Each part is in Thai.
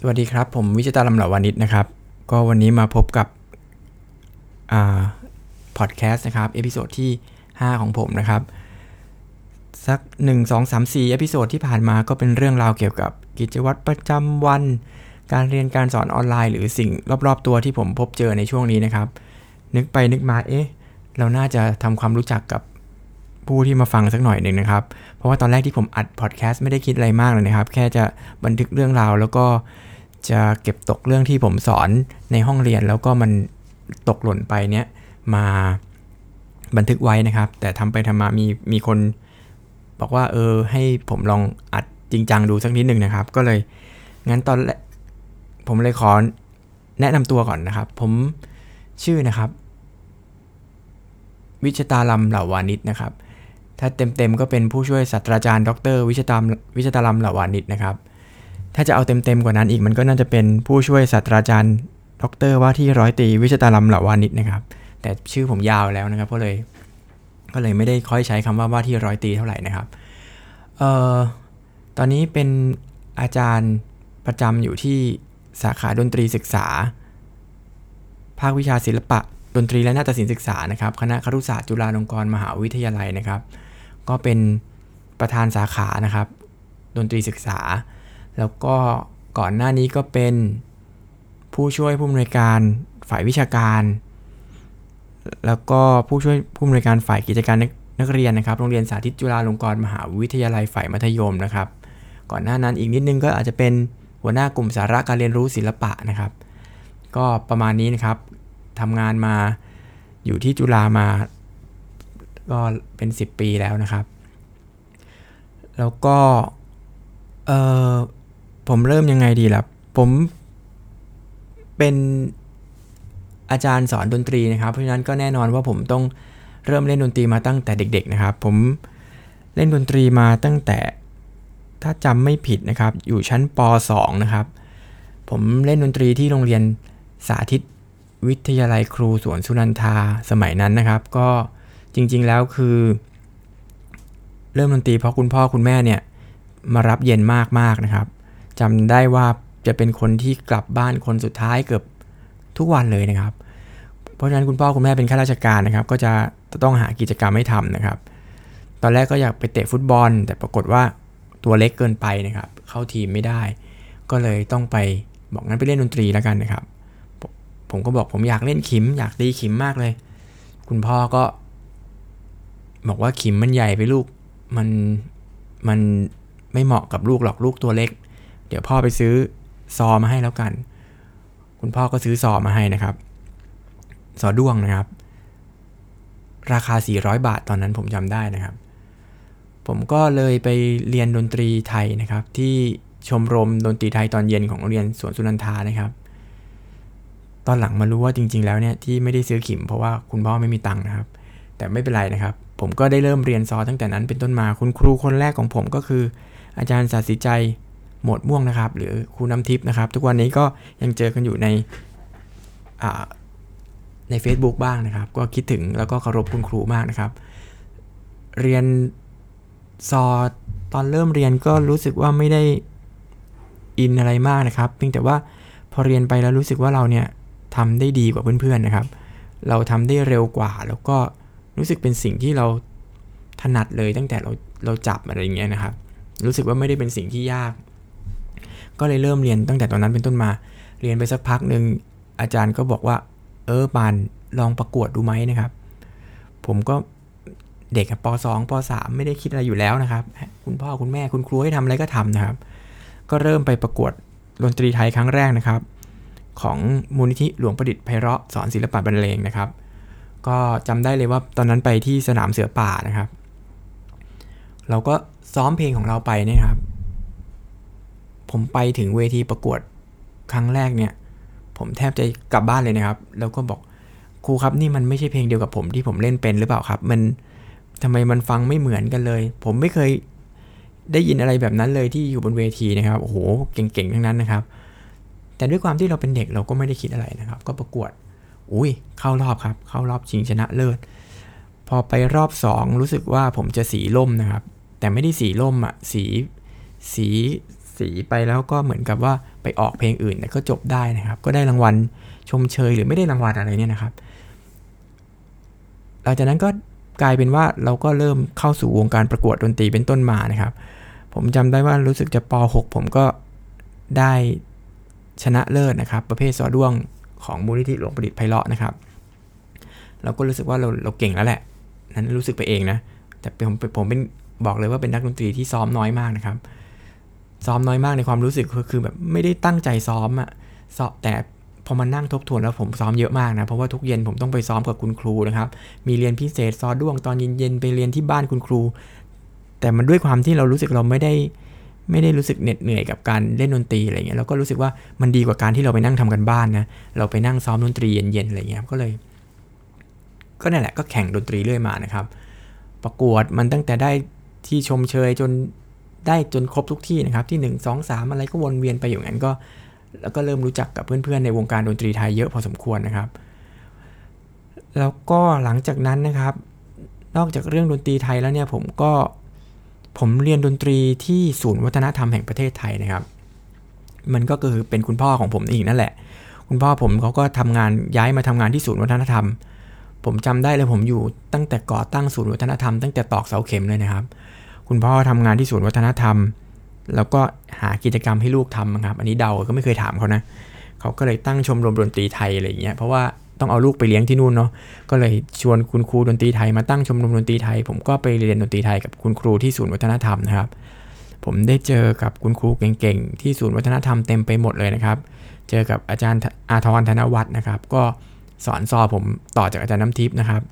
สวัสดีครับ ผมวิจตาลำเหลาวานิชนะครับ ก็วันนี้มาพบกับอ่าพอดแคสต์นะครับ episode ที่ 5 ของผมนะครับ สัก 1 2 3 4 episode ที่ผ่านมาก็เป็นเรื่องราวเกี่ยวกับกิจวัตรประจำวัน การเรียนการสอนออนไลน์ หรือสิ่งรอบๆ ตัวที่ผมพบเจอในช่วงนี้นะครับ นึกไปนึกมาเอ๊ะ เราน่าจะทำความรู้จักกับ ผู้ที่มาฟังสักหน่อยหนึ่งนะครับ เพราะว่าตอนแรกที่ผมอัดพอดแคสต์ไม่ได้คิดอะไรมากเลยนะครับ แค่จะบันทึกเรื่องราว แล้วก็จะเก็บตกเรื่องที่ผมสอนในห้องเรียน แล้วก็มันตกหล่นไปเนี้ยมาบันทึกไว้นะครับ แต่ทำไปทำมามีมีคนบอกว่าเออให้ผมลองอัดจริงจังดูสักนิดหนึ่งนะครับ ก็เลยงั้นตอนแรกผมเลยขอแนะนำตัวก่อนนะครับ ผมชื่อนะครับ วิชตาลัมเหล่าวานิชนะครับ ถ้าเต็มๆก็เป็นผู้ช่วยศาสตราจารย์ดรวิชตามวิชตาลัมหลาวานิชนะครับ ถ้าจะเอาเต็มๆกว่านั้นอีกมันก็น่าจะเป็นผู้ช่วยศาสตราจารย์ ดรว่าที่ร้อยตีวิชตาลัมหลาวานิชนะครับ แต่ชื่อผมยาวแล้วนะครับก็เลยก็เลยไม่ได้ค่อยใช้คำว่าว่าที่ร้อยตีเท่าไหร่นะครับเอ่อตอนนี้เป็นอาจารย์ประจำอยู่ที่สาขาดนตรีศึกษา ภาควิชาศิลปะ ดนตรีและนาฏศิลป์ศึกษานะครับ คณะครุศาสตร์จุฬาลงกรณ์มหาวิทยาลัยนะครับ ก็เป็นประธานสาขานะครับ ดนตรีศึกษา แล้วก็ก่อนหน้านี้ก็เป็นผู้ช่วยผู้อำนวยการฝ่ายวิชาการ แล้วก็ผู้ช่วยผู้อำนวยการฝ่ายกิจการนักเรียนนะครับ โรงเรียนสาธิตจุฬาลงกรณ์มหาวิทยาลัยฝ่ายมัธยมนะครับ ก่อนหน้านั้นอีกนิดนึงก็อาจจะเป็นหัวหน้ากลุ่มสาระการเรียนรู้ศิลปะนะครับ ก็ประมาณนี้นะครับทำงานมาอยู่ที่จุฬามา ก็เป็น 10 ปีแล้วนะครับ แล้วก็เออผมเริ่มยังไงดีล่ะ ผมเป็นอาจารย์สอนดนตรีนะครับ เพราะฉะนั้นก็แน่นอนว่าผมต้องเริ่มเล่นดนตรีมาตั้งแต่เด็ก ๆ นะครับ ผมเล่นดนตรีมาตั้งแต่ถ้าจำไม่ผิดนะครับ อยู่ชั้นป .2 นะครับ ผมเล่นดนตรีที่โรงเรียนสาธิตวิทยาลัยครูสวนสุนันทาสมัยนั้นนะครับ ก็ จริงๆแล้วคือ เริ่มดนตรีเพราะคุณพ่อคุณแม่เนี่ยมารับเย็นมากๆนะครับจำได้ว่าจะเป็นคนที่กลับบ้านคนสุดท้ายเกือบทุกวันเลยนะครับ เพราะฉะนั้นคุณพ่อคุณแม่เป็นข้าราชการนะครับ ก็จะต้องหากิจกรรมให้ทำนะครับ ตอนแรกก็อยากไปเตะฟุตบอล แต่ปรากฏว่าตัวเล็กเกินไปนะครับ เข้าทีมไม่ได้ ก็เลยต้องไปบอกงั้นไปเล่นดนตรีแล้วกันนะครับ ผมก็บอกผมอยากเล่นขิม อยากตีขิมมากเลย คุณพ่อก็ บอกว่าขิมมันใหญ่ไปลูก มันมันไม่เหมาะกับลูกหรอกลูกตัวเล็ก เดี๋ยวพ่อไปซื้อซอมาให้แล้วกัน คุณพ่อก็ซื้อซอมาให้นะครับ ซอด้วงนะครับ ราคา 400 บาทตอนนั้นผมจำได้นะครับ ผมก็เลยไปเรียนดนตรีไทยนะครับ ที่ชมรมดนตรีไทยตอนเย็นของโรงเรียนสวนสุนันทานะครับ ตอนหลังมารู้ว่าจริง ๆ แล้วเนี่ยที่ไม่ได้ซื้อขิมเพราะว่าคุณพ่อไม่มีตังค์นะครับ แต่ไม่เป็นไรนะครับ ผมก็ได้เริ่มเรียนซอตั้งแต่นั้นเป็นต้นมาคุณครูคนแรกของผมก็คือ อาจารย์ศาสตรีใจหมดม่วงนะครับ หรือครูน้ำทิพย์นะครับ ทุกวันนี้ก็ยังเจอกันอยู่ในใน Facebook บ้างนะครับ ก็คิดถึงแล้วก็เคารพคุณครูมากนะครับ เรียนซอตอนเริ่มเรียนก็รู้สึกว่าไม่ได้อินอะไรมากนะครับ เพียงแต่ว่าพอเรียนไปแล้วรู้สึกว่าเราเนี่ยทำได้ดีกว่าเพื่อนๆนะครับ เราทำได้เร็วกว่าแล้วก็ รู้สึกเป็นสิ่งที่เราถนัดเลยตั้งแต่เราเราจับอะไรอย่างเงี้ยนะครับ รู้สึกว่าไม่ได้เป็นสิ่งที่ยาก ก็เลยเริ่มเรียนตั้งแต่ตอนนั้นเป็นต้นมา เรียนไปสักพักหนึ่งอาจารย์ก็บอกว่า เออปานลองประกวดดูไหมนะครับ ผมก็เด็กป .2 ป .3 ไม่ได้คิดอะไรอยู่แล้วนะครับ คุณพ่อคุณแม่คุณครูให้ทำอะไรก็ทำนะครับ ก็เริ่มไปประกวดดนตรีไทยครั้งแรกนะครับ ของมูลนิธิหลวงประดิษฐ์ไพเราะสอนศิลปะบรรเลงนะครับ ก็จำได้เลยว่าตอนนั้นไปที่สนามเสือป่านะครับ เราก็ซ้อมเพลงของเราไปเนี่ยครับ ผมไปถึงเวทีประกวดครั้งแรกเนี่ย ผมแทบจะกลับบ้านเลยนะครับ แล้วก็บอกครูครับนี่มันไม่ใช่เพลงเดียวกับผมที่ผมเล่นเป็นหรือเปล่าครับ มันทำไมมันฟังไม่เหมือนกันเลย ผมไม่เคยได้ยินอะไรแบบนั้นเลยที่อยู่บนเวทีนะครับโอ้โหเก่งๆทั้งนั้นนะครับ แต่ด้วยความที่เราเป็นเด็กเราก็ไม่ได้คิดอะไรนะครับ ก็ประกวด อุ้ยเข้ารอบครับ เข้ารอบชิงชนะเลิศ พอไปรอบ 2 รู้สึกว่าผมจะสีล่มนะครับ แต่ไม่ได้สีล่มอะสีสีสีไปแล้วก็เหมือนกับว่าไปออกเพลงอื่นแต่ก็จบได้นะครับ ก็ได้รางวัลชมเชยหรือไม่ได้รางวัลอะไรเนี่ยนะครับ หลังจากนั้นก็กลายเป็นว่าเราก็เริ่มเข้าสู่วงการประกวดดนตรีเป็นต้นมานะครับ ผมจำได้ว่ารู้สึกจะป .6 ผมก็ได้ชนะเลิศนะครับ ประเภทซอด้วง ของมูลนิธิหลวงประดิษฐ์ไพเราะนะครับ เราก็รู้สึกว่าเราเราเก่งแล้วแหละ นั้นรู้สึกไปเองนะ แต่ผมผมเป็นบอกเลยว่าเป็นนักดนตรีที่ซ้อมน้อยมากนะครับ ซ้อมน้อยมากในความรู้สึกคือคือแบบไม่ได้ตั้งใจซ้อมอะซ้อแต่พอมานั่งทบทวนแล้วผมซ้อมเยอะมากนะ เพราะว่าทุกเย็นผมต้องไปซ้อมกับคุณครูนะครับ มีเรียนพิเศษซอด้วงตอนเย็นๆไปเรียนที่บ้านคุณครู แต่มันด้วยความที่เรารู้สึกเราไม่ได้ ไม่ได้รู้สึกเหน็ดเหนื่อยกับการเล่นดนตรีอะไรเงี้ยเราก็รู้สึกว่ามันดีกว่าการที่เราไปนั่งทำกันบ้านนะเราไปนั่งซ้อมดนตรีเย็นๆอะไรเงี้ยก็เลย ก็นั่นแหละก็แข่งดนตรีเรื่อยมานะครับ ประกวดมันตั้งแต่ได้ที่ชมเชยจนได้จนครบทุกที่นะครับที่ 1 2 3 อะไรก็วนเวียนไปอย่างนั้นก็ แล้วก็เริ่มรู้จักกับเพื่อนๆในวงการดนตรีไทยเยอะพอสมควรนะครับ แล้วก็หลังจากนั้นนะครับ นอกจากเรื่องดนตรีไทยแล้วเนี่ยผมก็ ผมเรียนดนตรีที่ศูนย์วัฒนธรรมแห่งประเทศไทยนะครับ มันก็คือเป็นคุณพ่อของผมเองนั่นแหละ คุณพ่อผมเขาก็ทำงานย้ายมาทำงานที่ศูนย์วัฒนธรรม ผมจำได้เลยผมอยู่ตั้งแต่ก่อตั้งศูนย์วัฒนธรรมตั้งแต่ตอกเสาเข็มเลยนะครับ คุณพ่อทำงานที่ศูนย์วัฒนธรรม แล้วก็หากิจกรรมให้ลูกทำครับ อันนี้เดาก็ไม่เคยถามเขานะเขาก็เลยตั้งชมรมดนตรีไทยอะไรอย่างเงี้ยเพราะว่า ต้องเอาลูกไปเลี้ยงที่นู่นเนาะก็เลยชวนคุณครูดนตรีไทยมาตั้งชมรมดนตรีไทย ผมก็ไปเรียนดนตรีไทยกับคุณครูที่ศูนย์วัฒนธรรมนะครับ ผมได้เจอกับคุณครูเก่งๆ ที่ศูนย์วัฒนธรรมเต็มไปหมดเลยนะครับ เจอกับอาจารย์อาทรธนวัฒน์นะครับ ก็สอนซอผมต่อจากอาจารย์น้ำทิพย์นะครับ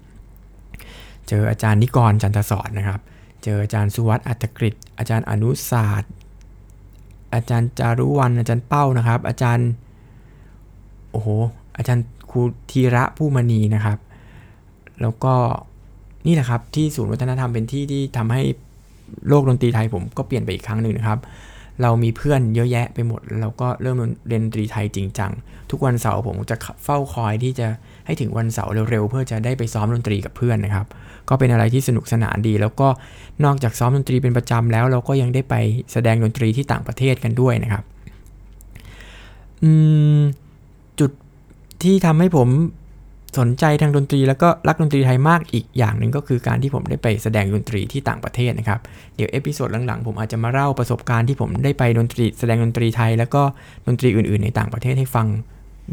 เจออาจารย์นิกรจันทสอนนะครับ เจออาจารย์สุวัตอัตกฤษอาจารย์อนุศาสตร์ อาจารย์จารุวันอาจารย์เป้านะครับ อาจารย์โอ้โหอาจารย์ ครูธีระผู้มณีนะครับ แล้วก็นี่แหละครับที่ศูนย์วัฒนธรรมเป็นที่ที่ทำให้โลกดนตรีไทยผมก็เปลี่ยนไปอีกครั้งหนึ่งนะครับ เรามีเพื่อนเยอะแยะไปหมด เราก็เริ่มเรียนดนตรีไทยจริงจังทุกวันเสาร์ผมจะเฝ้าคอยที่จะให้ถึงวันเสาร์เร็วๆเพื่อจะได้ไปซ้อมดนตรีกับเพื่อนนะครับ ก็เป็นอะไรที่สนุกสนานดี แล้วก็นอกจากซ้อมดนตรีเป็นประจำแล้ว เราก็ยังได้ไปแสดงดนตรีที่ต่างประเทศกันด้วยนะครับจุด ที่ทำให้ผมสนใจทางดนตรีแล้วก็รักดนตรีไทยมากอีกอย่างหนึ่งก็คือการที่ผมได้ไปแสดงดนตรีที่ต่างประเทศนะครับ เดี๋ยว episode หลังๆ ผมอาจจะมาเล่าประสบการณ์ที่ผมได้ไปดนตรีแสดงดนตรีไทย แล้วก็ดนตรีอื่นๆ ในต่างประเทศให้ฟัง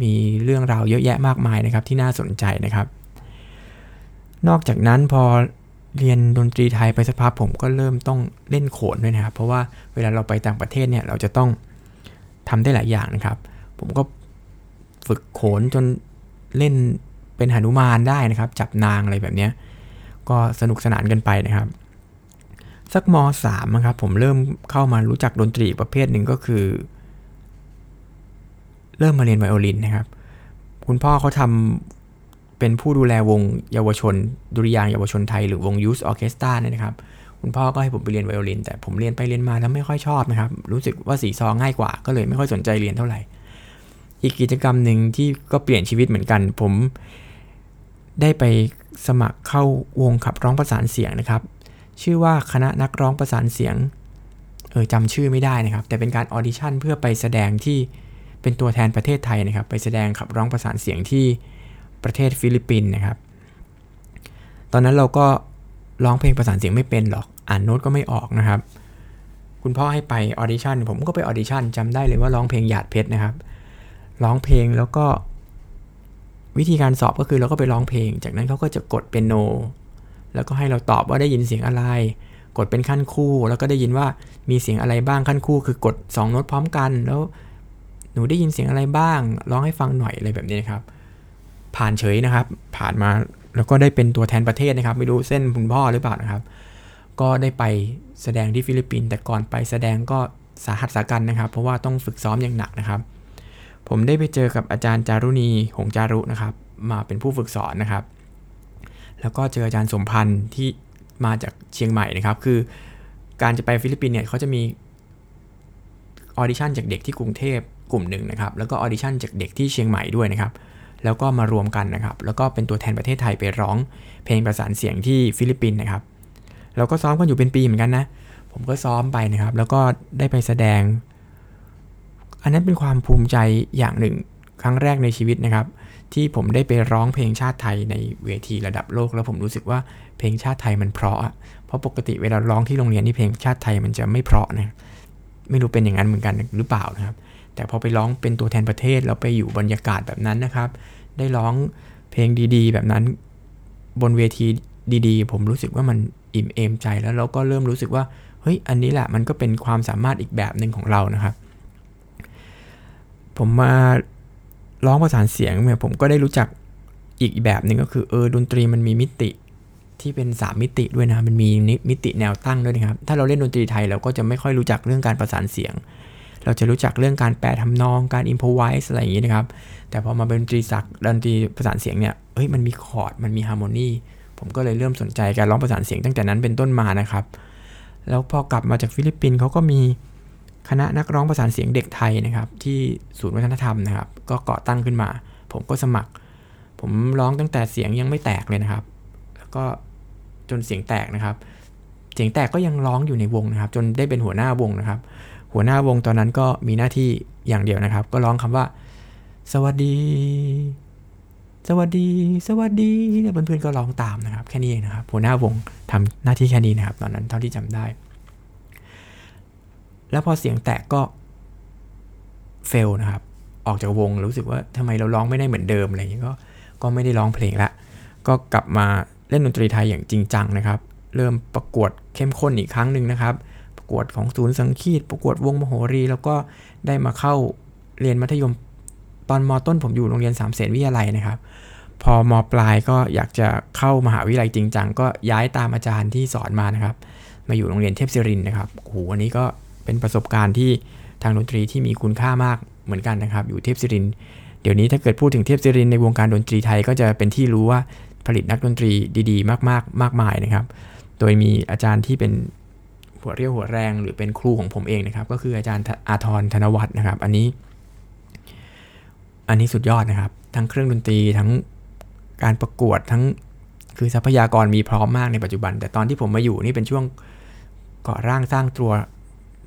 มีเรื่องราวเยอะแยะมากมายนะครับที่น่าสนใจนะครับ นอกจากนั้นพอเรียนดนตรีไทยไปสักพักผมก็เริ่มต้องเล่นโขนด้วยนะครับ เพราะว่าเวลาเราไปต่างประเทศเนี่ยเราจะต้องทำได้หลายอย่างนะครับ ผมก็ ฝึกโขนจนเล่นเป็นหนุมานได้นะครับ จับนางอะไรแบบนี้ก็สนุกสนานกันไปนะครับ สักมสามนะครับ ผมเริ่มเข้ามารู้จักดนตรีประเภทหนึ่งก็คือ เริ่มมาเรียนไวโอลินนะครับ คุณพ่อเขาทำเป็นผู้ดูแลวงเยาวชน ดุริยางเยาวชนไทยหรือวงยูสออเคสตราเนี่ยนะครับ คุณพ่อก็ให้ผมไปเรียนไวโอลิน แต่ผมเรียนไปเรียนมาแล้วไม่ค่อยชอบนะครับ รู้สึกว่าสีซองง่ายกว่า ก็เลยไม่ค่อยสนใจเรียนเท่าไหร่ อีกกิจกรรมหนึ่งที่ก็เปลี่ยนชีวิตเหมือนกัน ผมได้ไปสมัครเข้าวงขับร้องประสานเสียงนะครับ ชื่อว่าคณะนักร้องประสานเสียงเออจำชื่อไม่ได้นะครับ แต่เป็นการ audition เพื่อไปแสดงที่เป็นตัวแทนประเทศไทยนะครับ ไปแสดงขับร้องประสานเสียงที่ประเทศฟิลิปปินส์นะครับ ตอนนั้นเราก็ร้องเพลงประสานเสียงไม่เป็นหรอก อ่านโน้ตก็ไม่ออกนะครับ คุณพ่อให้ไป audition ผมก็ไป audition จำได้เลยว่าร้องเพลงหยาดเพชรนะครับ ร้องเพลงแล้วก็วิธีการสอบก็คือเราก็ไปร้องเพลง จากนั้นเขาก็จะกดเป็นโน้ต แล้วก็ให้เราตอบว่าได้ยินเสียงอะไร กดเป็นขั้นคู่ แล้วก็ได้ยินว่ามีเสียงอะไรบ้างขั้นคู่ คือกด2โน้ตพร้อมกัน แล้วหนูได้ยินเสียงอะไรบ้าง ร้องให้ฟังหน่อยอะไรแบบนี้ครับ ผ่านเฉยนะครับ ผ่านมาแล้วก็ได้เป็นตัวแทนประเทศนะครับ ไม่รู้เส้นคุณพ่อหรือเปล่านะครับ ก็ได้ไปแสดงที่ฟิลิปปินส์แต่ก่อนไปแสดงก็สาหัสสากรรจ์นะครับ เพราะว่าต้องฝึกซ้อมอย่างหนักนะครับ ผมได้ไปเจอกับอาจารย์จารุณีหงจารุนะครับ มาเป็นผู้ฝึกสอนนะครับ แล้วก็เจออาจารย์สมพันธ์ที่มาจากเชียงใหม่นะครับ คือการจะไปฟิลิปปินส์เนี่ยเขาจะมี audition จากเด็กที่กรุงเทพกลุ่มหนึ่งนะครับ แล้วก็ audition จากเด็กที่เชียงใหม่ด้วยนะครับ แล้วก็มารวมกันนะครับ แล้วก็เป็นตัวแทนประเทศไทยไปร้อง เพลงประสานเสียงที่ฟิลิปปินส์นะครับเราก็ซ้อมกันอยู่เป็นปีเหมือนกันนะ ผมก็ซ้อมไปนะครับ แล้วก็ได้ไปแสดง อันนั้นเป็นความภูมิใจอย่างหนึ่ง ครั้งแรกในชีวิตนะครับ ที่ผมได้ไปร้องเพลงชาติไทยในเวทีระดับโลก แล้วผมรู้สึกว่าเพลงชาติไทยมันเพราะ เพราะปกติเวลาร้องที่โรงเรียนนี่เพลงชาติไทยมันจะไม่เพราะนะไม่รู้เป็นอย่างนั้นเหมือนกันหรือเปล่านะครับ แต่พอไปร้องเป็นตัวแทนประเทศแล้วไปอยู่บรรยากาศแบบนั้นนะครับ ได้ร้องเพลงดีๆ แบบนั้น บนเวทีดีๆ ผมรู้สึกว่ามันอิ่มเอมใจแล้วเราก็เริ่มรู้สึกว่าเฮ้ยอันนี้แหละมันก็เป็นความสามารถอีกแบบหนึ่งของเรานะครับ ผมมาร้องประสานเสียงเนี่ยผมก็ได้รู้จักอีกแบบหนึ่งก็คือเออดนตรีมันมีมิติที่เป็น 3 มิติด้วยนะมันมีมิติแนวตั้งด้วยนะครับ ถ้าเราเล่นดนตรีไทยเราก็จะไม่ค่อยรู้จักเรื่องการประสานเสียง เราจะรู้จักเรื่องการแปรทำนองการ improvise อะไรอย่างนี้นะครับ แต่พอมาเป็นดนตรีสักดนตรีประสานเสียงเนี่ยเฮ้ยมันมีคอร์ดมันมี harmony ผมก็เลยเริ่มสนใจการร้องประสานเสียงตั้งแต่นั้นเป็นต้นมานะครับ แล้วพอกลับมาจากฟิลิปปินส์เขาก็มี คณะนักร้องประสานเสียงเด็กไทยนะครับ ที่ศูนย์วัฒนธรรมนะครับ ก็ก่อตั้งขึ้นมา ผมก็สมัคร ผมร้องตั้งแต่เสียงยังไม่แตกเลยนะครับ แล้วก็จนเสียงแตกนะครับ เสียงแตกก็ยังร้องอยู่ในวงนะครับ จนได้เป็นหัวหน้าวงนะครับ หัวหน้าวงตอนนั้นก็มีหน้าที่อย่างเดียวนะครับ ก็ร้องคำว่า สวัสดี สวัสดี สวัสดีเพื่อนๆก็ร้องตามนะครับ แค่นี้เองนะครับ หัวหน้าวงทำหน้าที่แค่นี้นะครับ ตอนนั้นเท่าที่จำได้ แล้วพอเสียงแตกก็เฟลนะครับ ออกจากวงรู้สึกว่าทำไมเราร้องไม่ได้เหมือนเดิมอะไรอย่างนี้ก็ก็ไม่ได้ร้องเพลงละก็กลับมาเล่นดนตรีไทยอย่างจริงจังนะครับ เริ่มประกวดเข้มข้นอีกครั้งหนึ่งนะครับ ประกวดของศูนย์สังคีตประกวดวงมโหรี แล้วก็ได้มาเข้าเรียนมัธยมตอนมต้นผมอยู่โรงเรียนสามเสนวิทยาลัยนะครับ พอมปลายก็อยากจะเข้ามหาวิทยาลัยจริงจังก็ย้ายตามอาจารย์ที่สอนมานะครับ มาอยู่โรงเรียนเทพศิรินนะครับโอ้โหอันนี้ก็ เป็นประสบการณ์ที่ทางดนตรีที่มีคุณค่ามากเหมือนกันนะครับ อยู่เทพศิริน เดี๋ยวนี้ถ้าเกิดพูดถึงเทพศิรินในวงการดนตรีไทยก็จะเป็นที่รู้ว่าผลิตนักดนตรีดี ๆ มากๆ มากมายนะครับ โดยมีอาจารย์ที่เป็นหัวเรี่ยวหัวแรงหรือเป็นครูของผมเองนะครับ ก็คืออาจารย์อาทรธนวัฒน์นะครับ อันนี้ อันนี้สุดยอดนะครับ ทั้งเครื่องดนตรีทั้งการประกวดทั้งคือทรัพยากรมีพร้อมมากในปัจจุบัน แต่ตอนที่ผมมาอยู่นี่เป็นช่วงก่อร่างสร้างตัว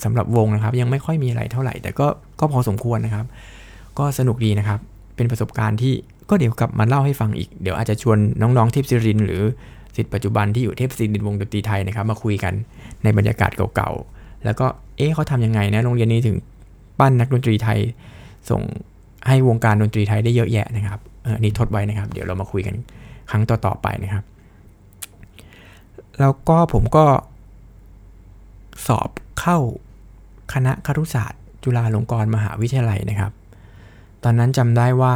สำหรับวงนะครับ ยังไม่ค่อยมีอะไรเท่าไหร่ แต่ก็ก็พอสมควรนะครับ ก็สนุกดีนะครับ เป็นประสบการณ์ที่ก็เดี๋ยวกลับมาเล่าให้ฟังอีก เดี๋ยวอาจจะชวนน้องๆเทพศิริน หรือสิทธิ์ปัจจุบันที่อยู่เทพศิรินวงดนตรีไทยนะครับมาคุยกันในบรรยากาศเก่าๆ แล้วก็เอ๊ะเขาทำยังไงนะโรงเรียนนี้ถึงปั้นนักดนตรีไทย ส่งให้วงการดนตรีไทยได้เยอะแยะนะครับออนี่ทดไว้นะครับ เดี๋ยวเรามาคุยกันครั้งต่อๆไปนะครับ แล้วก็ผมก็สอบ เข้าคณะครุศาสตร์ จุฬาลงกรณ์มหาวิทยาลัยนะครับ ตอนนั้นจำได้ว่า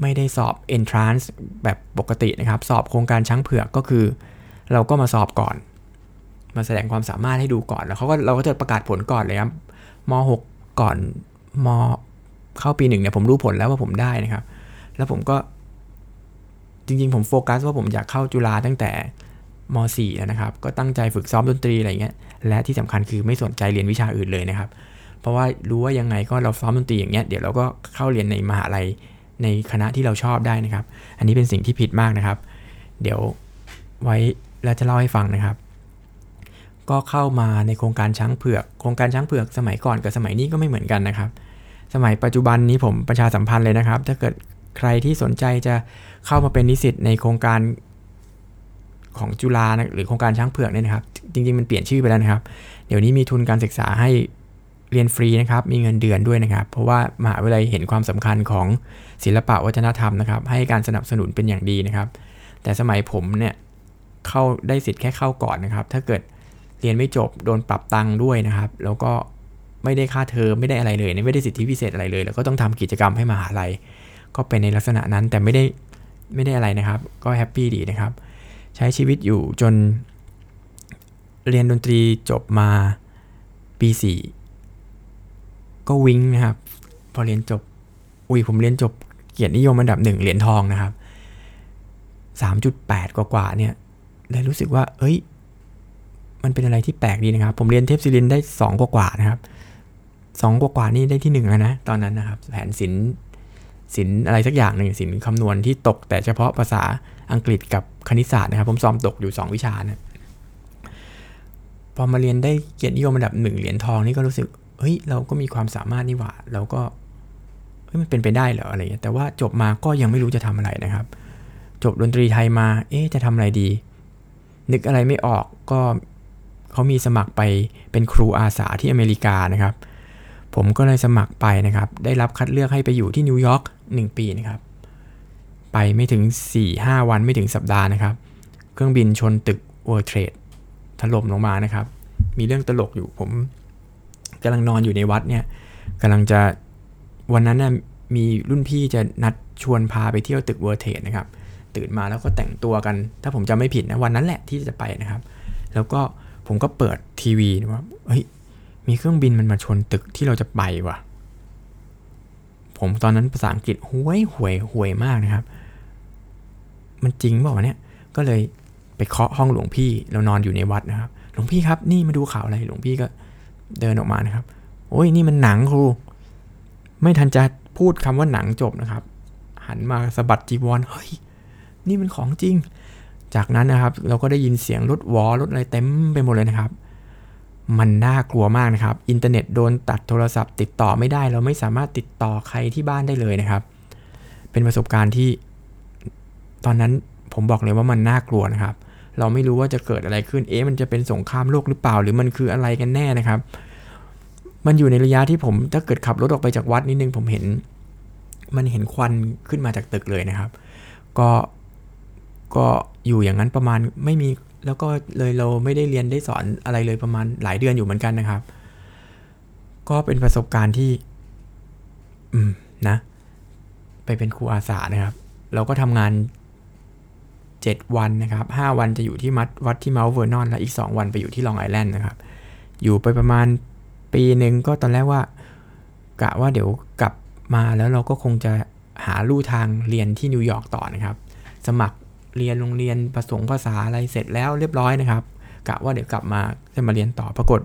ไม่ได้สอบ entrance แบบปกตินะครับ สอบโครงการช้างเผือกก็คือ เราก็มาสอบก่อน มาแสดงความสามารถให้ดูก่อนแล้วเขาก็เราก็จะประกาศผลก่อนเลยครับม .6 ก่อนมเข้าปีหนึ่งเนี่ยผมรู้ผลแล้วว่าผมได้นะครับ แล้วผมก็จริงๆ ผมโฟกัสว่าผมอยากเข้าจุฬาตั้งแต่ ม .4 แล้วนะครับ ก็ตั้งใจฝึกซ้อมดนตรีอะไรเงี้ย และที่สำคัญคือไม่สนใจเรียนวิชาอื่นเลยนะครับ เพราะว่ารู้ว่ายังไงก็เราซ้อมดนตรีอย่างเงี้ย เดี๋ยวเราก็เข้าเรียนในมหาลัยในคณะที่เราชอบได้นะครับ อันนี้เป็นสิ่งที่ผิดมากนะครับ เดี๋ยวไว้แล้วจะเล่าให้ฟังนะครับ ก็เข้ามาในโครงการช้างเผือก โครงการช้างเผือกสมัยก่อนกับสมัยนี้ก็ไม่เหมือนกันนะครับ สมัยปัจจุบันนี้ผมประชาสัมพันธ์เลยนะครับ ถ้าเกิดใครที่สนใจจะเข้ามาเป็นนิสิตในโครงการ ของจุฬานะหรือโครงการช้างเผือกเนี่ยนะครับ จริง ๆ มันเปลี่ยนชื่อไปแล้วนะครับ เดี๋ยวนี้มีทุนการศึกษาให้เรียนฟรีนะครับ มีเงินเดือนด้วยนะครับ เพราะว่ามหาวิทยาลัยเห็นความสำคัญของศิลปะวัฒนธรรมนะครับ ให้การสนับสนุนเป็นอย่างดีนะครับ แต่สมัยผมเนี่ยเข้าได้สิทธิ์แค่เข้าก่อนนะครับ ถ้าเกิดเรียนไม่จบโดนปรับตังค์ด้วยนะครับ แล้วก็ไม่ได้ค่าเทอมไม่ได้อะไรเลย ไม่ได้สิทธิพิเศษอะไรเลย แล้วก็ต้องทำกิจกรรมให้มหาลัย ก็เป็นในลักษณะนั้นแต่ไม่ได้ไม่ได้อะไรนะครับ ก็ happy ดีนะครับ ใช้ชีวิตอยู่จนเรียนดนตรีจบมาปี4ก็วิ้งนะครับ พอเรียนจบ อุ้ยผมเรียนจบเกียรตินิยมอันดับหนึ่งเหรียญทองนะครับ 3.8 กว่ากว่าเนี่ยเลยรู้สึกว่า เอ้ย มันเป็นอะไรที่แปลกดีนะครับ ผมเรียนเทพศิรินได้ 2 กว่ากว่านะครับ 2 กว่ากว่านี่ได้ที่1แล้วนะ ตอนนั้นนะครับ แผนศิลป์ ศิลป์อะไรสักอย่างหนึ่งศิลป์คำนวณที่ตก แต่เฉพาะภาษาอังกฤษกับคณิตศาสตร์นะครับ ผมสอบตกอยู่ 2 วิชานะพอมาเรียนได้เกียรตินิยมอันดับหนึ่งเหรียญทองนี่ก็รู้สึกเฮ้ยเราก็มีความสามารถนี่หว่าเราก็เฮ้ยมันเป็นไปได้เหรออะไรเงี้ยแต่ว่าจบมาก็ยังไม่รู้จะทำอะไรนะครับ จบดนตรีไทยมา เอ๊จะทำอะไรดี นึกอะไรไม่ออกก็เขามีสมัครไปเป็นครูอาสาที่อเมริกานะครับ ผมก็เลยสมัครไปนะครับ ได้รับคัดเลือกให้ไปอยู่ที่นิวยอร์ก 1 ปีนะครับ ไปไม่ถึง 4-5 วันไม่ถึงสัปดาห์นะครับ เครื่องบินชนตึก World Trade ถล่มลงมานะครับ มีเรื่องตลกอยู่ผมกำลังนอนอยู่ในวัดเนี่ยกำลังจะวันนั้นนะมีรุ่นพี่จะนัดชวนพาไปเที่ยวตึก World Trade นะครับ ตื่นมาแล้วก็แต่งตัวกัน ถ้าผมจำไม่ผิดนะวันนั้นแหละที่จะไปนะครับ แล้วก็ผมก็เปิดทีวีนะว่าเฮ้ยมีเครื่องบินมันมาชนตึกที่เราจะไปว่ะ ผมตอนนั้นภาษาอังกฤษห่วยห่วยห่วยมากนะครับ มันจริงบอกว่าเนี่ย ก็เลยไปเคาะห้องหลวงพี่เรานอนอยู่ในวัดนะครับ หลวงพี่ครับ นี่มาดูข่าวอะไร หลวงพี่ก็เดินออกมานะครับ โอ้ยนี่มันหนังครู ไม่ทันจะพูดคำว่าหนังจบนะครับ หันมาสะบัดจีวรเฮ้ย นี่มันของจริง จากนั้นนะครับ เราก็ได้ยินเสียงรถวอรถอะไรเต็มไปหมดเลยนะครับ มันน่ากลัวมากนะครับ อินเทอร์เน็ตโดนตัดโทรศัพท์ ติดต่อไม่ได้ เราไม่สามารถติดต่อใครที่บ้านได้เลยนะครับ เป็นประสบการณ์ที่ ตอนนั้นผมบอกเลยว่ามันน่ากลัวนะครับ เราไม่รู้ว่าจะเกิดอะไรขึ้น เอ๊ะมันจะเป็นสงครามโลกหรือเปล่า หรือมันคืออะไรกันแน่นะครับ มันอยู่ในระยะที่ผมถ้าเกิดขับรถออกไปจากวัดนิดนึงผมเห็น มันเห็นควันขึ้นมาจากตึกเลยนะครับ ก็ก็อยู่อย่างนั้นประมาณไม่มี แล้วก็เลยเราไม่ได้เรียนได้สอนอะไรเลยประมาณหลายเดือนอยู่เหมือนกันนะครับ ก็เป็นประสบการณ์ที่ อืมนะ ไปเป็นครูอาสานะครับ เราก็ทำงาน 7 วันนะครับ5วันจะอยู่ที่วัดที่ Mount Vernon แล้วอีก 2 วันไปอยู่ที่ Long Island นะครับ อยู่ไปประมาณปีหนึ่งก็ตอนแรกว่ากะว่าเดี๋ยวกลับมาแล้วเราก็คงจะหาลู่ทางเรียนที่นิวยอร์กต่อนะครับ สมัคร เรียนโรงเรียนสอนภาษาอะไรเสร็จแล้วเรียบร้อยนะครับกะว่าเดี๋ยวกลับมาจะมาเรียนต่อปรากฏ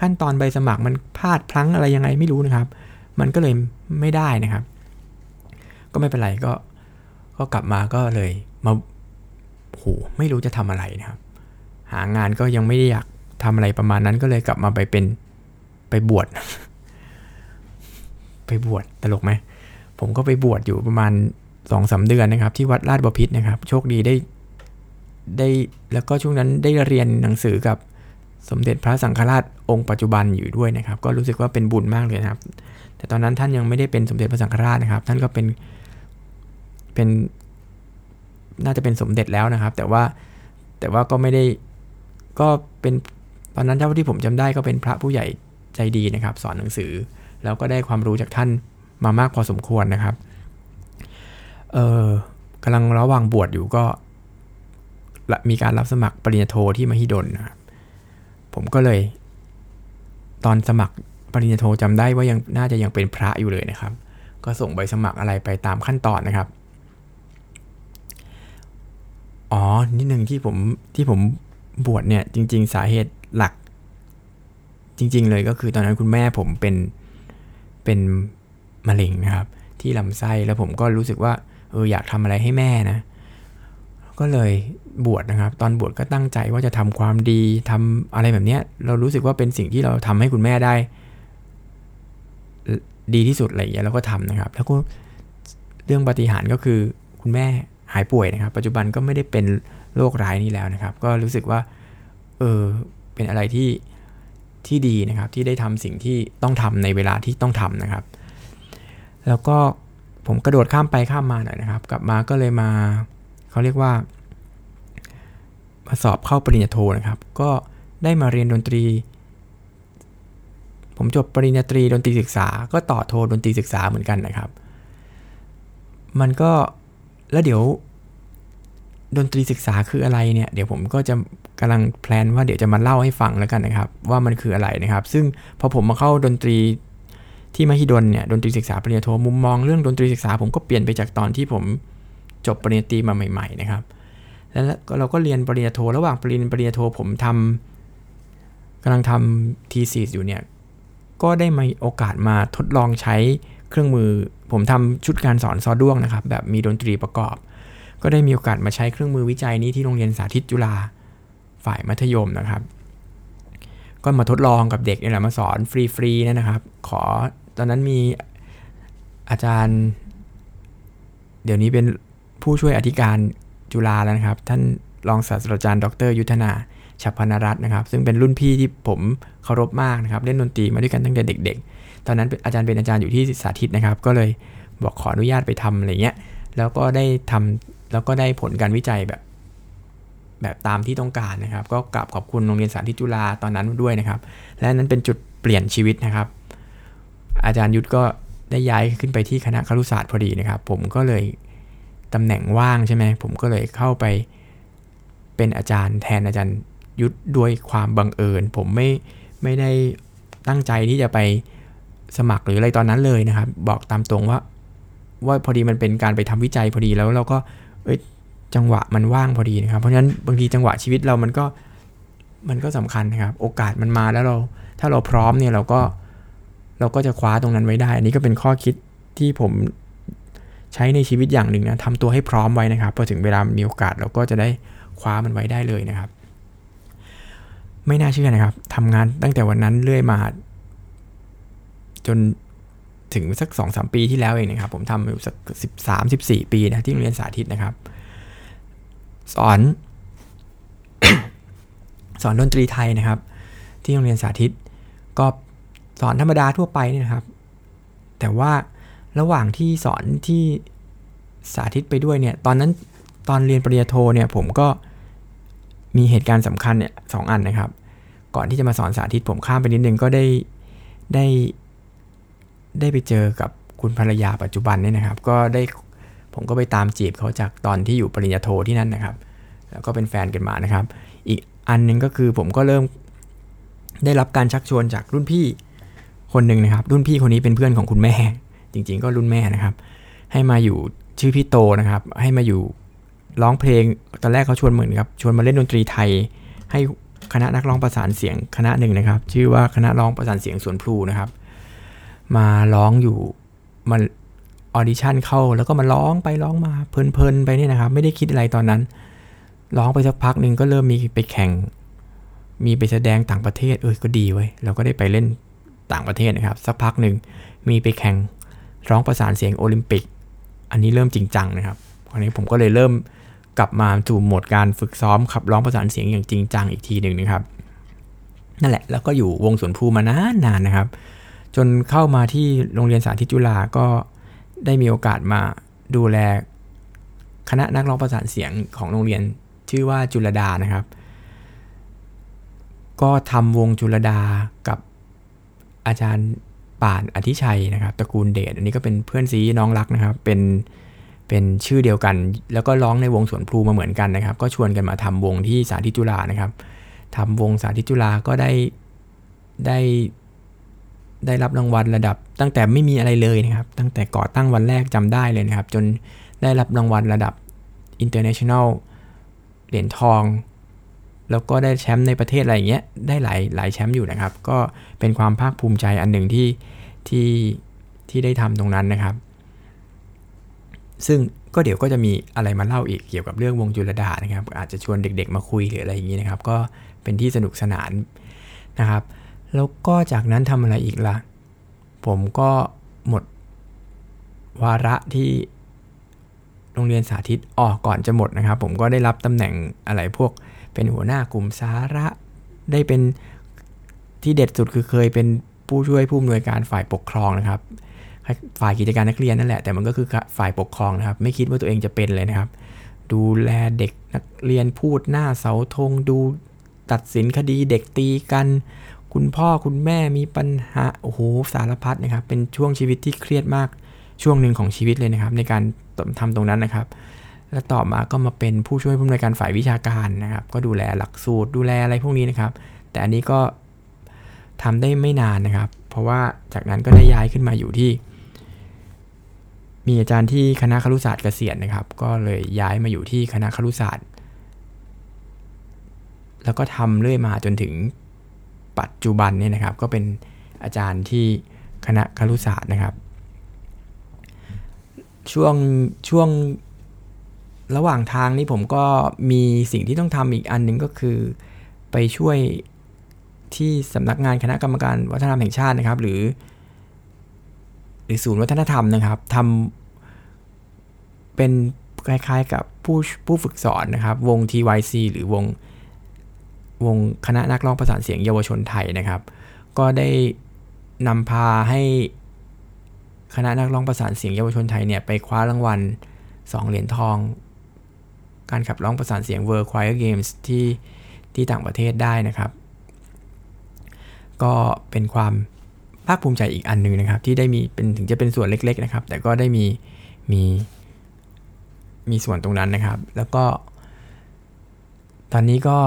ขั้นตอนใบสมัครมันพลาดพลั้งอะไรยังไงไม่รู้นะครับ มันก็เลยไม่ได้นะครับ ก็ไม่เป็นไรก็ก็กลับมาก็เลยมาโหไม่รู้จะทำอะไรนะครับ หางานก็ยังไม่ได้อยากทำอะไรประมาณนั้นก็เลยกลับมาไปเป็นไปบวชไปบวชตลกไหมผมก็ไปบวชอยู่ประมาณ สองสาเดือนนะครับ ที่วัดราชบพิษนะครับ โชคดีได้ได้แล้วก็ช่วงนั้นได้เรียนหนังสือกับสมเด็จพระสังฆราชองค์ปัจจุบันอยู่ด้วยนะครับ ก็รู้สึกว่าเป็นบุญมากเลยนะครับ แต่ตอนนั้นท่านยังไม่ได้เป็นสมเด็จพระสังฆราชนะครับ ท่านก็เป็นเป็น น่าจะเป็นสมเด็จแล้วนะครับ แต่ว่าแต่ว่าก็ไม่ได้ก็เป็นตอนนั้นเท่าที่ผมจำได้ก็เป็นพระผู้ใหญ่ใจดีนะครับ สอนหนังสือ แล้วก็ได้ความรู้จากท่านมามากพอสมควรนะครับ เออกำลังระหว่างบวชอยู่ก็ มีการรับสมัครปริญญาโทที่มหิดลนะครับผมก็เลย ตอนสมัครปริญญาโทจำได้ว่ายังน่าจะยังเป็นพระอยู่เลยนะครับ ก็ส่งใบสมัครอะไรไปตามขั้นตอนนะครับ อ๋อ นิดหนึ่งที่ผมที่ผมบวชเนี่ย จริง ๆ สาเหตุหลัก จริง ๆ เลยก็คือตอนนั้นคุณแม่ผมเป็นเป็นมะเร็งนะครับ ที่ลำไส้แล้วผมก็รู้สึกว่า เอออยากทำอะไรให้แม่นะ ก็เลยบวชนะครับ ตอนบวชก็ตั้งใจว่าจะทำความดีทำอะไรแบบเนี้ย เรารู้สึกว่าเป็นสิ่งที่เราทำให้คุณแม่ได้ ดีที่สุดอะไรอย่างเงี้ยเราก็ทำนะครับ แล้วก็เรื่องปฏิหารก็คือคุณแม่หายป่วยนะครับ ปัจจุบันก็ไม่ได้เป็นโรคร้ายนี้แล้วนะครับ ก็รู้สึกว่าเออเป็นอะไรที่ที่ดีนะครับที่ได้ทำสิ่งที่ต้องทำในเวลาที่ต้องทำนะครับ แล้วก็ ผมกระโดดข้ามไปข้ามมาหน่อยนะครับ กลับมาก็เลยมาเขาเรียกว่ามาสอบเข้าปริญญาโทนะครับ ก็ได้มาเรียนดนตรี ผมจบปริญญาตรีดนตรีศึกษา ก็ต่อโทดนตรีศึกษาเหมือนกันนะครับ มันก็แล้วเดี๋ยวดนตรีศึกษาคืออะไรเนี่ยเดี๋ยวผมก็จะกำลังแพลนว่าเดี๋ยวจะมาเล่าให้ฟังแล้วกันนะครับ ว่ามันคืออะไรนะครับ ซึ่งพอผมมาเข้าดนตรี ที่มหิดลเนี่ยดนตรีศึกษาปริญญาโทมุมมองเรื่องดนตรีศึกษาผมก็เปลี่ยนไปจากตอนที่ผมจบปริญญาตรีมาใหม่ ๆ นะครับ แล้วเราก็เรียนปริญญาโทระหว่างปริญญาปริญญาโทผมทำกำลังทำทีซีอยู่เนี่ยก็ได้มีโอกาสมาทดลองใช้เครื่องมือ ผมทำชุดการสอนซอด้วงนะครับ แบบมีดนตรีประกอบ ก็ได้มีโอกาสมาใช้เครื่องมือวิจัยนี้ที่โรงเรียนสาธิตจุฬาฝ่ายมัธยมนะครับ ก็มาทดลองกับเด็กนี่แหละมาสอนฟรีๆนะครับ ขอ ตอนนั้นมีอาจารย์ เดี๋ยวนี้เป็นผู้ช่วยอธิการจุฬาแล้วนะครับ ท่านรองศาสตราจารย์ ดร ยุทธนาฉับพนรัตน์นะครับ ซึ่งเป็นรุ่นพี่ที่ผมเคารพมากนะครับ เล่นดนตรีมาด้วยกันตั้งแต่เด็ก ๆ ตอนนั้นอาจารย์เป็นอาจารย์อยู่ที่สาธิตนะครับ ก็เลยบอกขออนุญาตไปทำอะไรเงี้ย แล้วก็ได้ทำแล้วก็ได้ผลการวิจัยแบบ แบบตามที่ต้องการนะครับ ก็กราบขอบคุณโรงเรียนสาธิตจุฬาตอนนั้นด้วยนะครับ และนั้นเป็นจุดเปลี่ยนชีวิตนะครับ อาจารย์ยุทธก็ได้ย้ายขึ้นไปที่คณะครุศาสตร์พอดีนะครับ ผมก็เลยตำแหน่งว่างใช่ไหมผมก็เลยเข้าไปเป็นอาจารย์แทนอาจารย์ยุทธด้วยความบังเอิญ ผมไม่ไม่ได้ตั้งใจที่จะไปสมัครหรืออะไรตอนนั้นเลยนะครับ บอกตามตรงว่า ว่าพอดีมันเป็นการไปทำวิจัยพอดีแล้วเราก็เอ้ยจังหวะมันว่างพอดีนะครับ เพราะฉะนั้นบางทีจังหวะชีวิตเรามันก็มันก็สำคัญนะครับ โอกาสมันมาแล้วเรา ถ้าเราพร้อมเนี่ยเราก็ เราก็จะคว้าตรงนั้นไว้ได้ อันนี้ก็เป็นข้อคิดที่ผมใช้ในชีวิตอย่างหนึ่งนะทำตัวให้พร้อมไว้นะครับพอถึงเวลามีโอกาสเราก็จะได้คว้ามันไว้ได้เลยนะครับ ไม่น่าเชื่อนะครับทำงานตั้งแต่วันนั้นเรื่อยมา จนถึงสักสองสามปีที่แล้วเองนะครับ ผมทำอยู่สักสิบสามสิบสี่ปีนะที่โรงเรียนสาธิตนะครับ สอน สอนดนตรีไทยนะครับ ที่โรงเรียนสาธิตก็ สอนธรรมดาทั่วไปเนี่นะครับ แต่ว่าระหว่างที่สอนที่สาธิตไปด้วยเนี่ย ตอนนั้นตอนเรียนปริญญาโทเนี่ยผมก็มีเหตุการณ์สำคัญเนี่ยสองอันนะครับ ก่อนที่จะมาสอนสาธิตผมข้ามไปนิดนึงก็ได้ได้ได้ไปเจอกับคุณภรรยาปัจจุบันเนี่ยนะครับ ก็ได้ผมก็ไปตามจีบเขาจากตอนที่อยู่ปริญญาโทที่นั่นนะครับ แล้วก็เป็นแฟนกันมานะครับ อีกอันนึงก็คือผมก็เริ่มได้รับการชักชวนจากรุ่นพี่ คนหนึ่งนะครับ รุ่นพี่คนนี้เป็นเพื่อนของคุณแม่ จริง ๆ ก็รุ่นแม่นะครับ ให้มาอยู่ชื่อพี่โตนะครับ ให้มาอยู่ร้องเพลงตอนแรกเขาชวนเหมือนครับชวนมาเล่นดนตรีไทย ให้คณะนักร้องประสานเสียงคณะหนึ่งนะครับ ชื่อว่าคณะร้องประสานเสียงสวนพลูนะครับ มาร้องอยู่มา audition เข้าแล้วก็มาร้องไปร้องมาเพลินๆไปเนี่ยนะครับ ไม่ได้คิดอะไรตอนนั้นร้องไปสักพักหนึ่งก็เริ่มมีไปแข่ง มีไปแสดงต่างประเทศเออก็ดีเว้ยเราก็ได้ไปเล่น ต่างประเทศนะครับ สักพักหนึ่งมีไปแข่งร้องประสานเสียงโอลิมปิก อันนี้เริ่มจริงจังนะครับคราวนี้ผมก็เลยเริ่มกลับมาสู่โหมดการฝึกซ้อมขับร้องประสานเสียงอย่างจริงจังอีกทีหนึ่งนะครับ นั่นแหละแล้วก็อยู่วงสวนภูมานานๆนะครับ จนเข้ามาที่โรงเรียนสาธิตจุฬาก็ได้มีโอกาสมาดูแลคณะนักร้องประสานเสียงของโรงเรียนชื่อว่าจุลดานะครับ ก็ทำวงจุลดากับ อาจารย์ป่านอธิชัยนะครับตระกูลเดชอันนี้ก็เป็นเพื่อนซีน้องรักนะครับ เป็นเป็นชื่อเดียวกัน แล้วก็ร้องในวงสวนพลูมาเหมือนกันนะครับ ก็ชวนกันมาทำวงที่สาธิตจุฬานะครับทำวงสาธิตจุฬาก็ได้ได้ได้รับรางวัลระดับตั้งแต่ไม่มีอะไรเลยนะครับ ตั้งแต่ก่อตั้งวันแรกจำได้เลยนะครับ จนได้รับรางวัลระดับ international เหรียญทอง แล้วก็ได้แชมป์ในประเทศอะไรอย่างเงี้ยได้หลายหลายแชมป์อยู่นะครับ ก็เป็นความภาคภูมิใจอันหนึ่งที่ที่ที่ได้ทำตรงนั้นนะครับ ซึ่งก็เดี๋ยวก็จะมีอะไรมาเล่าอีกเกี่ยวกับเรื่องวงจุลดานะครับ อาจจะชวนเด็กๆมาคุยหรืออะไรอย่างนี้นะครับ ก็เป็นที่สนุกสนานนะครับ แล้วก็จากนั้นทำอะไรอีกละ่ะ ผมก็หมดวาระที่โรงเรียนสาธิตออกก่อนจะหมดนะครับ ผมก็ได้รับตำแหน่งอะไรพวก เป็นหัวหน้ากลุ่มสาระ ได้เป็นที่เด็ดสุดคือเคยเป็นผู้ช่วยผู้อำนวยการฝ่ายปกครองนะครับฝ่ายกิจการนักเรียนนั่นแหละแต่มันก็คือฝ่ายปกครองนะครับ ไม่คิดว่าตัวเองจะเป็นเลยนะครับ ดูแลเด็กนักเรียนพูดหน้าเสาธงดูตัดสินคดีเด็กตีกัน คุณพ่อคุณแม่มีปัญหาโอ้โหสารพัดนะครับ เป็นช่วงชีวิตที่เครียดมากช่วงหนึ่งของชีวิตเลยนะครับ ในการทำตรงนั้นนะครับ แล้วต่อมาก็มาเป็นผู้ช่วยผู้อำนวยการฝ่ายวิชาการนะครับ ก็ดูแลหลักสูตรดูแลอะไรพวกนี้นะครับ แต่อันนี้ก็ทำได้ไม่นานนะครับ เพราะว่าจากนั้นก็ได้ย้ายขึ้นมาอยู่ที่ มีอาจารย์ที่คณะครุศาสตร์เกษียณนะครับ ก็เลยย้ายมาอยู่ที่คณะครุศาสตร์ แล้วก็ทำเรื่อยมาจนถึงปัจจุบันเนี่ยนะครับ ก็เป็นอาจารย์ที่คณะครุศาสตร์นะครับ ช่วงช่วง ระหว่างทางนี้ผมก็มีสิ่งที่ต้องทำอีกอันหนึ่งก็คือ ไปช่วยที่สำนักงานคณะกรรมการวัฒนธรรมแห่งชาตินะครับ หรือ หรือศูนย์วัฒนธรรมนะครับทำเป็นคล้ายๆกับผู้ผู้ฝึกสอนนะครับ วง TYC หรือวงวงคณะนักร้องประสานเสียงเยาวชนไทยนะครับ ก็ได้นำพาให้คณะนักร้องประสานเสียงเยาวชนไทยเนี่ยไปคว้ารางวัล2เหรียญทอง การขับร้องประสานเสียง World Choir Games ที่ที่ต่างประเทศได้นะครับ ก็เป็นความภาคภูมิใจอีกอันหนึ่งนะครับ ที่ได้มีเป็นถึงจะเป็นส่วนเล็ก ๆ นะครับ แต่ก็ได้มีมีมีส่วนตรงนั้นนะครับ แล้วก็ ตอนนี้ก็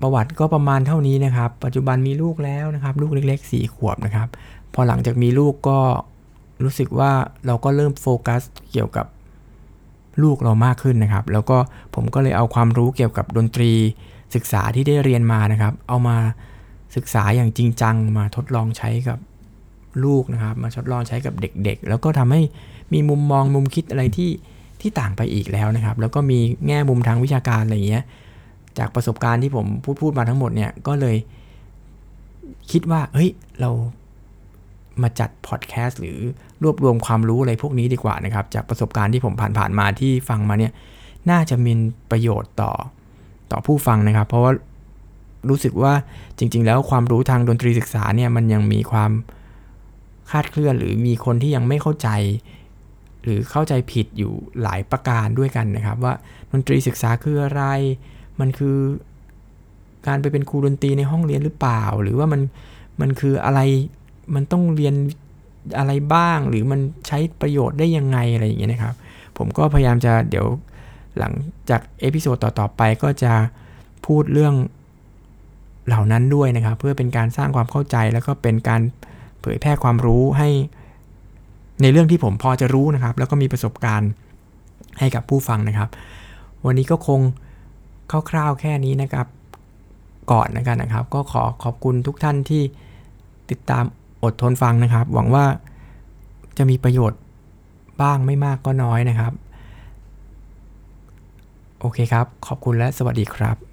ประวัติก็ประมาณเท่านี้นะครับ ปัจจุบันมีลูกแล้วนะครับ ลูกเล็ก ๆ 4 ขวบนะครับ พอหลังจากมีลูกก็รู้สึกว่าเราก็เริ่มโฟกัสเกี่ยวกับ ลูกเรามากขึ้นนะครับ แล้วก็ผมก็เลยเอาความรู้เกี่ยวกับดนตรีศึกษาที่ได้เรียนมานะครับ เอามาศึกษาอย่างจริงจังมาทดลองใช้กับลูกนะครับ มาทดลองใช้กับเด็กๆ แล้วก็ทำให้มีมุมมองมุมคิดอะไรที่ที่ต่างไปอีกแล้วนะครับ แล้วก็มีแง่มุมทางวิชาการอะไรอย่างเงี้ยจากประสบการณ์ที่ผมพูดพูดมาทั้งหมดเนี่ยก็เลยคิดว่า เฮ้ย เรามาจัดพอดแคสต์หรือ รวบรวมความรู้อะไรพวกนี้ดีกว่านะครับ จากประสบการณ์ที่ผมผ่านๆมาที่ฟังมาเนี่ยน่าจะมีประโยชน์ต่อต่อผู้ฟังนะครับ เพราะว่ารู้สึกว่าจริง ๆ แล้วความรู้ทางดนตรีศึกษาเนี่ยมันยังมีความคาดเคลื่อน หรือมีคนที่ยังไม่เข้าใจ หรือเข้าใจผิดอยู่หลายประการด้วยกันนะครับ ว่าดนตรีศึกษาคืออะไร มันคือการไปเป็นครูดนตรีในห้องเรียนหรือเปล่า หรือว่ามันมันคืออะไรมันต้องเรียน อะไรบ้างหรือมันใช้ประโยชน์ได้ยังไงอะไรอย่างเงี้ยนะครับ ผมก็พยายามจะเดี๋ยวหลังจาก episode ต่อๆไปก็จะพูดเรื่องเหล่านั้นด้วยนะครับ เพื่อเป็นการสร้างความเข้าใจแล้วก็เป็นการเผยแพร่ความรู้ให้ในเรื่องที่ผมพอจะรู้นะครับ แล้วก็มีประสบการณ์ให้กับผู้ฟังนะครับ วันนี้ก็คงคร่าวๆแค่นี้นะครับก่อนนะกันนะครับ ก็ขอขอบคุณทุกท่านที่ติดตาม อดทนฟังนะครับ หวังว่าจะมีประโยชน์บ้างไม่มากก็น้อยนะครับ โอเคครับ ขอบคุณและสวัสดีครับ